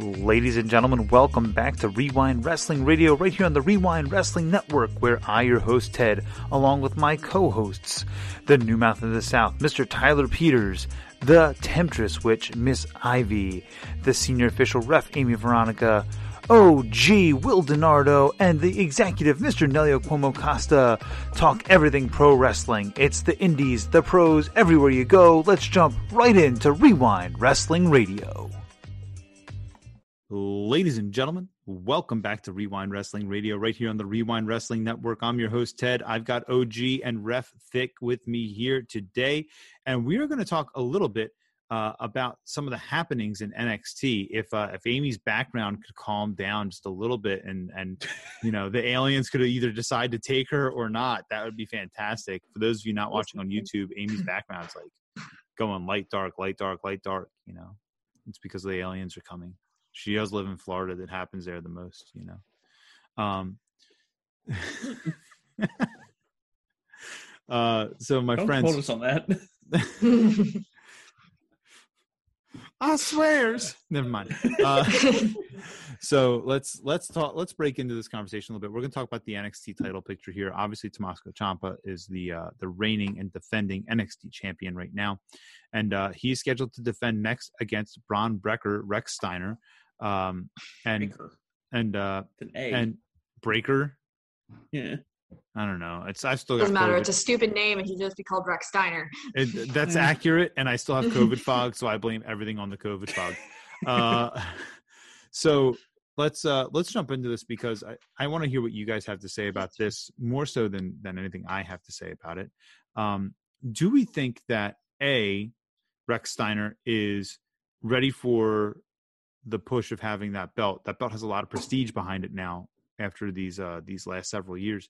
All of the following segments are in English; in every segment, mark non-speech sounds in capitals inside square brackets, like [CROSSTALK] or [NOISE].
Ladies and gentlemen, welcome back to Wre-Wind Wrestling Radio right here on the Wre-Wind Wrestling Network, where I, your host Ted, along with my co hosts, the New Mouth of the South, Mr. Tyler Peters, the Temptress Witch, Miss Ivy, the senior official ref, Amy Veronica, OG Will Donardo, and the executive Mr. Nelio Cuomo Costa talk everything pro wrestling. It's the indies, the pros, everywhere you go. Let's jump right into Wre-Wind Wrestling Radio. Ladies and gentlemen, welcome back to Wre-Wind Wrestling Radio right here on the Wre-Wind Wrestling Network. I'm your host, Ted. I've got OG and Ref Thicc with me here today, and we are going to talk a little bit uh, about some of the happenings in NXT. If uh, if Amy's background could calm down just a little bit, and and [LAUGHS] you know the aliens could either decide to take her or not, that would be fantastic. For those of you not watching on YouTube, Amy's [LAUGHS] background's like going light dark, light dark, light dark. You know, it's because the aliens are coming she does live in Florida. That happens there the most, you know. Um, [LAUGHS] uh, so my Don't friends, quote us on that. [LAUGHS] I swears. Never mind. Uh, [LAUGHS] so let's let's talk. Let's break into this conversation a little bit. We're going to talk about the NXT title picture here. Obviously, Tommaso Ciampa is the uh, the reigning and defending NXT champion right now, and uh, he's scheduled to defend next against Bron Breakker Rex Steiner, um, and Breakker. and uh, an A. and Breakker. yeah. I don't know. It's I still Doesn't matter. COVID. It's a stupid name, and he should just be called Rex Steiner. It, that's accurate, and I still have [LAUGHS] COVID fog, so I blame everything on the COVID fog. Uh, [LAUGHS] so let's uh, let's jump into this because I, I want to hear what you guys have to say about this more so than than anything I have to say about it. Um, do we think that a Rex Steiner is ready for the push of having that belt? That belt has a lot of prestige behind it now after these uh, these last several years.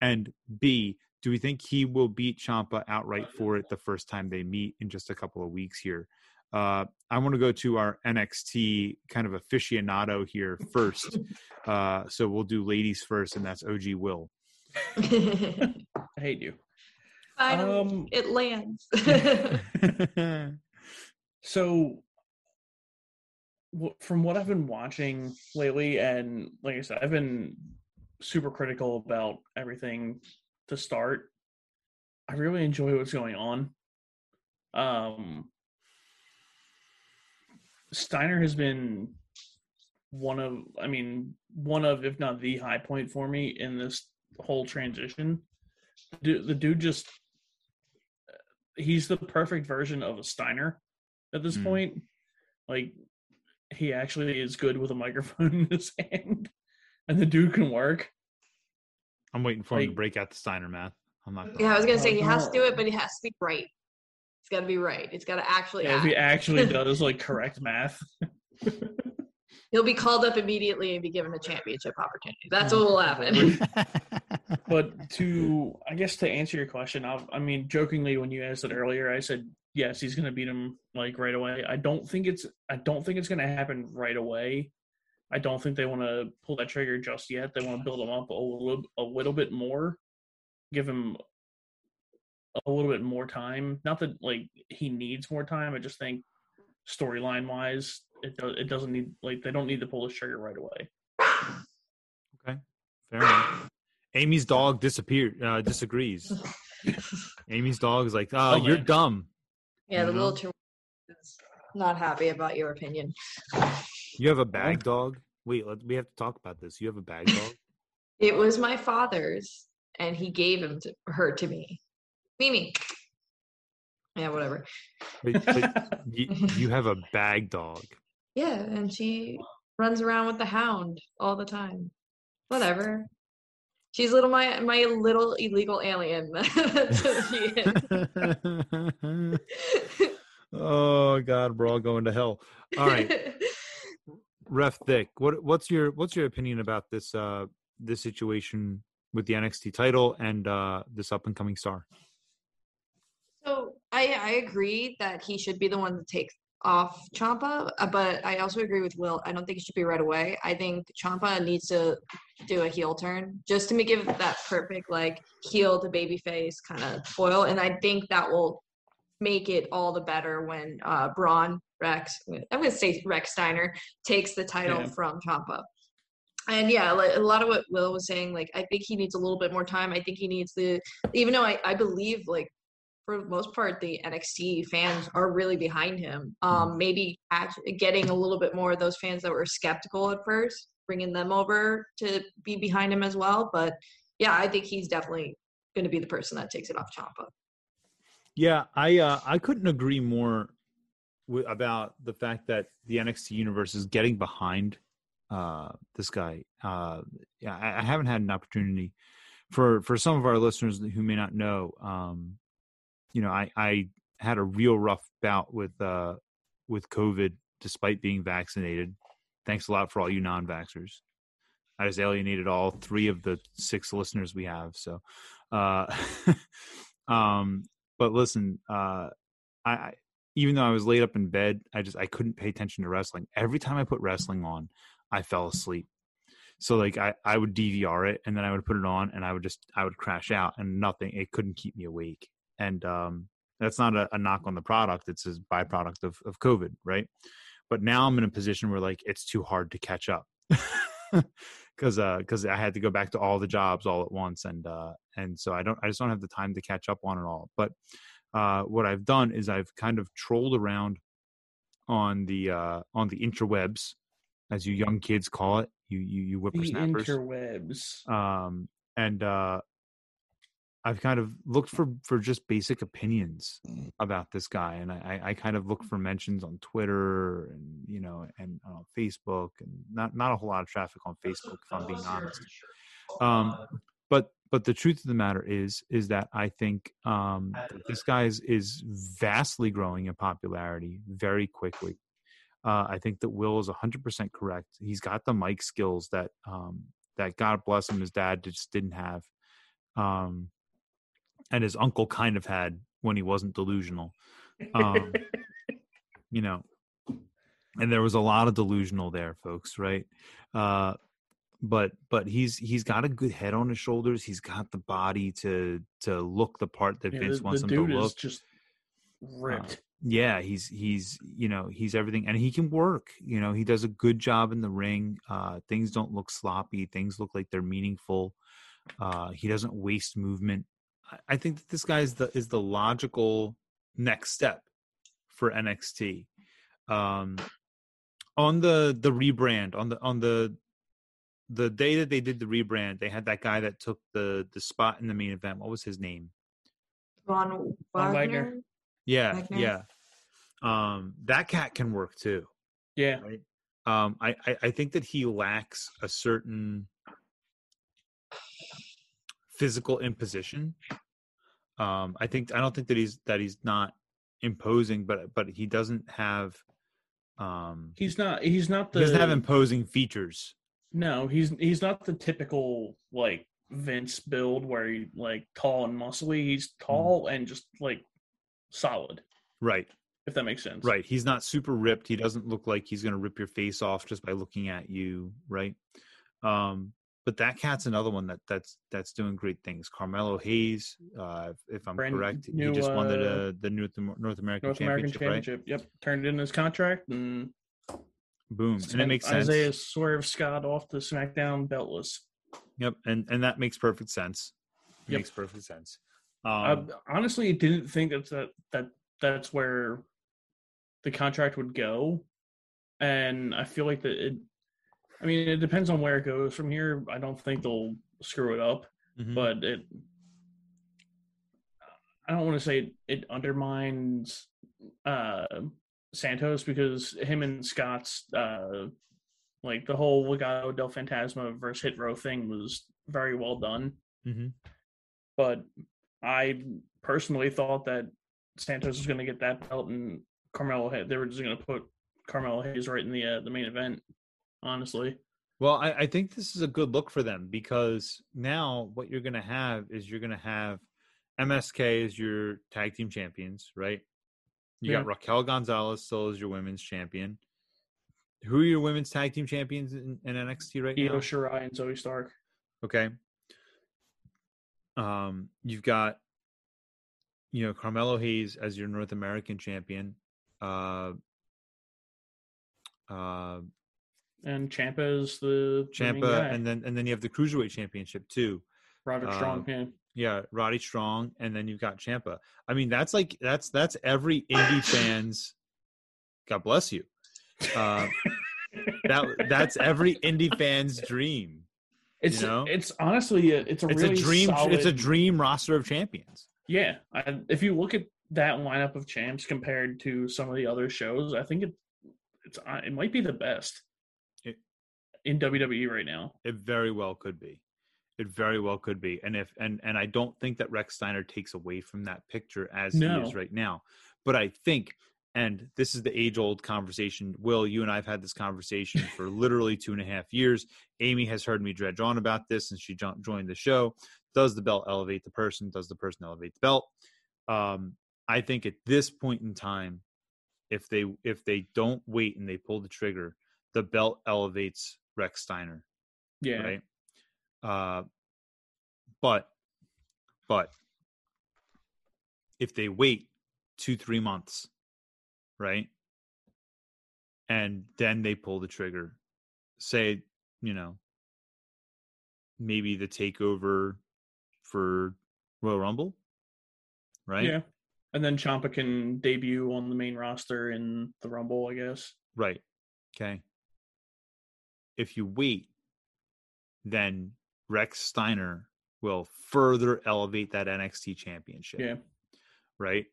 And B, do we think he will beat Ciampa outright for it the first time they meet in just a couple of weeks here? Uh, I want to go to our NXT kind of aficionado here first. [LAUGHS] Uh, so we'll do ladies first, and that's OG Will. [LAUGHS] I hate you. Finally, Um, it lands. [LAUGHS] So, wh- from what I've been watching lately, and like I said, I've been super critical about everything to start. I really enjoy what's going on. Um, Steiner has been one of, I mean, one of, if not the high point for me in this whole transition. The dude, the dude just, he's the perfect version of a Steiner at this Mm. point. Like, he actually is good with a microphone [LAUGHS] in his hand, and the dude can work. I'm waiting for him to break out the Steiner math. I'm not. yeah, I was gonna say he Oh, has to do it, but he has to be right. It's got to be right. It's got to actually. Yeah, if he actually [LAUGHS] does like correct math. He'll be called up immediately and be given a championship opportunity. That's what will happen. [LAUGHS] but [LAUGHS] to i guess to answer your question i i mean jokingly when you asked it earlier i said yes he's going to beat him like right away. I don't think it's i don't think it's going to happen right away. I don't think they want to pull that trigger just yet. They want to build him up a little a little bit more give him a little bit more time. Not that like he needs more time i just think storyline wise it does it doesn't need like they don't need to pull the trigger right away. Okay, fair enough. Amy's dog disappeared. Uh, disagrees. [LAUGHS] Amy's dog is like, "Oh, Oh, you're man. dumb. yeah, the Mhm. little two is not happy about your opinion. You have a bag dog. Wait, let, we have to talk about this. You have a bag [LAUGHS] dog. It was my father's, and he gave him to, her to me. Mimi. Yeah, whatever. But, but [LAUGHS] you, you have a bag dog. Yeah, and she runs around with the hound all the time. Whatever. She's little my my little illegal alien. That's what she is. oh God, we're all going to hell. All right, [LAUGHS] Ref Thicc, what what's your what's your opinion about this uh this situation with the NXT title and uh this up and coming star? So I I agree that he should be the one to take off Ciampa, uh, but I also agree with Will. I don't think it should be right away. I think Ciampa needs to do a heel turn just to make it that perfect like heel to baby face kind of foil, and I think that will make it all the better when uh, Bron Rex. I'm going to say Rex Steiner takes the title Yeah. from Ciampa. And yeah, like, a lot of what Will was saying, like I think he needs a little bit more time. I think he needs the, even though I, I believe like for the most part the NXT fans are really behind him. Um, maybe catch, getting a little bit more of those fans that were skeptical at first, bringing them over to be behind him as well. But yeah, I think he's definitely going to be the person that takes it off Ciampa. Yeah, I uh, I couldn't agree more with, about the fact that the NXT universe is getting behind uh, this guy. Uh, yeah, I, I haven't had an opportunity for for some of our listeners who may not know. Um, you know, I I had a real rough bout with uh, with COVID despite being vaccinated. Thanks a lot for all you non-vaxxers. I just alienated all three of the six listeners we have. So, uh, [LAUGHS] um, but listen, uh, I, I even though I was laid up in bed, I just I couldn't pay attention to wrestling. Every time I put wrestling on, I fell asleep. So like I I would DVR it and then I would put it on and I would just I would crash out and nothing. It couldn't keep me awake. And um, that's not a, a knock on the product. It's a byproduct of of COVID, right? But now I'm in a position where like it's too hard to catch up. [LAUGHS] because uh because I had to go back to all the jobs all at once and uh and so I don't I just don't have the time to catch up on it all. But uh what I've done is I've kind of trolled around on the uh on the interwebs as you young kids call it you you, you The whippersnappers interwebs. um and uh I've kind of looked for for just basic opinions about this guy, and I, I kind of look for mentions on Twitter and you know and on Facebook, and not not a whole lot of traffic on Facebook, if I'm being honest. Um, but but the truth of the matter is is that I think um, that this guy is, is vastly growing in popularity very quickly. Uh, I think that Will is 100% correct. He's got the mic skills that um, that God bless him, his dad just didn't have. Um, and his uncle kind of had when he wasn't delusional. Um, [LAUGHS] you know, and there was a lot of delusional there, folks, right? Uh, but but he's he's got a good head on his shoulders. He's got the body to to look the part that Yeah, Vince the, wants the him dude to is look. just ripped. yeah, he's he's you know he's everything, and he can work. You know, he does a good job in the ring. Uh, things don't look sloppy. Things look like they're meaningful. Uh, he doesn't waste movement. I- I think that this guy is the is the logical next step for NXT. Um, on the the rebrand on the on the the day that they did the rebrand, they had that guy that took the the spot in the main event. What was his name? Von Von Wagner. Wagner. Yeah, Wagner? yeah. Um, that cat can work too. Yeah, right? Um, I, I I think that he lacks a certain physical imposition. Um, I think I don't think that he's that he's not imposing, but but he doesn't have um he's not. He's not he the. doesn't have imposing features. No, he's he's not the typical like Vince build where he like tall and muscly. He's Mm. tall and just like solid. Right, If that makes sense. right. He's not super ripped. He doesn't look like he's going to rip your face off just by looking at you. Right. Um, but that cat's another one that that's that's doing great things. Carmelo Hayes, uh, if I'm Brand correct, new, he just won uh, the the North North American North American Championship, right? Yep. Turned in his contract and Boom, and it makes sense. Isaiah Swerve Scott off the SmackDown beltless. Yep, and and that makes perfect sense. It Yep. Makes perfect sense. I Um, honestly didn't think that's that that that's where the contract would go, and I feel like that it. I mean, it depends on where it goes from here. I don't think they'll screw it up, mhm. but it. I don't want to say it undermines uh, Santos because him and Scott's uh, like the whole Legado del Fantasma versus Hit Row thing was very well done Mm-hmm. but I personally thought that Santos was going to get that belt, and Carmelo they were just going to put Carmelo Hayes right in the uh, the main event. Honestly, Well, I, I think this is a good look for them because now what you're going to have is you're going to have MSK as your tag team champions, right? You got Raquel Gonzalez still as your women's champion. Who are your women's tag team champions in, in NXT right Io now? Shirai and Zoey Stark. Okay. Um, you've got, you know, Carmelo Hayes as your North American champion. Uh, Uh, and Ciampa is the Ciampa, and then and then you have the cruiserweight championship too. Roderick uh, Strong. Yeah. Yeah, Roddy Strong, and then you've got Ciampa. I mean, that's like that's that's every indie fan's. God bless you. Uh, that that's every indie fan's dream. It's know? it's honestly a, it's a It's really a dream. Solid, It's a dream roster of champions. Yeah, I, if you look at that lineup of champs compared to some of the other shows, I think it it's uh, it might be the best in WWE right now. It very well could be. It very well could be. And if and and I don't think that Rex Steiner takes away from that picture as No. he is right now. But I think and this is the age old conversation. Will, you and I have had this conversation [LAUGHS] for literally two and a half years. Amy has heard me dredge on about this since she jo- joined the show. Does the belt elevate the person? Does the person elevate the belt? Um, I think at this point in time, if they if they don't wait and they pull the trigger, the belt elevates Rex Steiner Yeah, right? Uh, but but if they wait two three months, right, and then they pull the trigger, say you know maybe the takeover for Royal Rumble, right? yeah. And then Ciampa can debut on the main roster in the Rumble, I guess. Right. Okay. If you wait, then Rex Steiner will further elevate that NXT championship. Yeah, Right.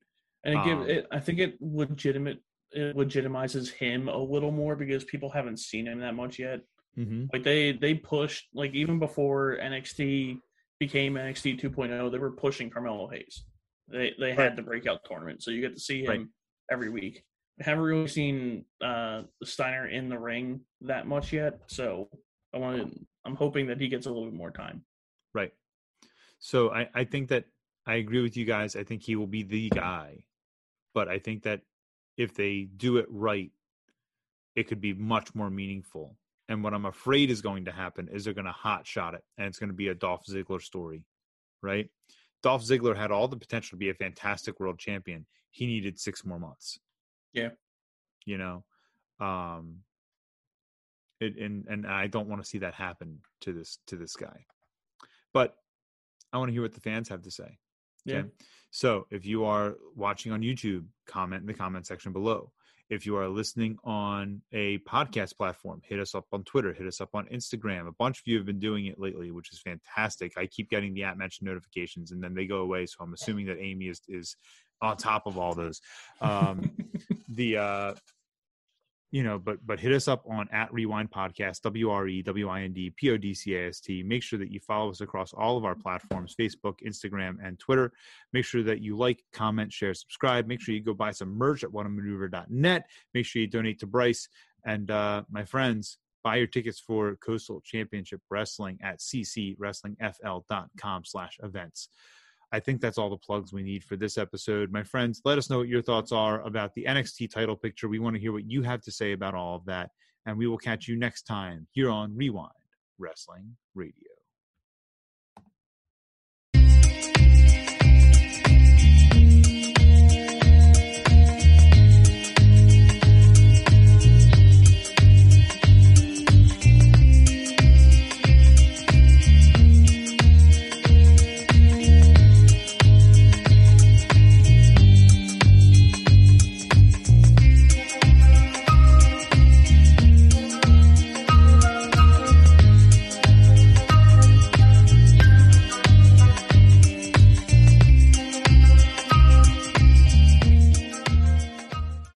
and it give Um, it. I think it legitimate it legitimizes him a little more because people haven't seen him that much yet. Mm-hmm. Like they they pushed like even before NXT became NXT 2.0, they were pushing Carmelo Hayes. They they had the breakout tournament, so you get to see him Right. every week. Haven't really seen uh Steiner in the ring that much yet, so I want to. I'm hoping that he gets a little bit more time. Right. So I, I think that I agree with you guys. I think he will be the guy. But I think that if they do it right, it could be much more meaningful. And what I'm afraid is going to happen is they're going to hot shot it and it's going to be a Dolph Ziggler story, right? Dolph Ziggler had all the potential to be a fantastic world champion. He needed six more months. Yeah. You know, um, it, and and I don't want to see that happen to this to this guy. But I want to hear what the fans have to say. Yeah. So if you are watching on YouTube, comment in the comment section below. If you are listening on a podcast platform, hit us up on Twitter, hit us up on Instagram. A bunch of you have been doing it lately, which is fantastic. I keep getting the at mentioned notifications and then they go away. So I'm [LAUGHS] assuming that Amy is is on top of all those. Um, the uh you know but but hit us up on at rewind podcast E w-r-e-w-i-n-d p-o-d-c-a-s-t make sure that you follow us across all of our platforms facebook instagram and twitter. Make sure that you like comment share subscribe. Make sure you go buy some merch at whatamaneuver.net make sure you donate to bryce. And uh my friends buy your tickets for coastal championship wrestling at ccwrestlingfl.com slash events I think that's all the plugs we need for this episode. My friends, let us know what your thoughts are about the NXT title picture. We want to hear what you have to say about all of that. And we will catch you next time here on Wre-Wind Wrestling Radio.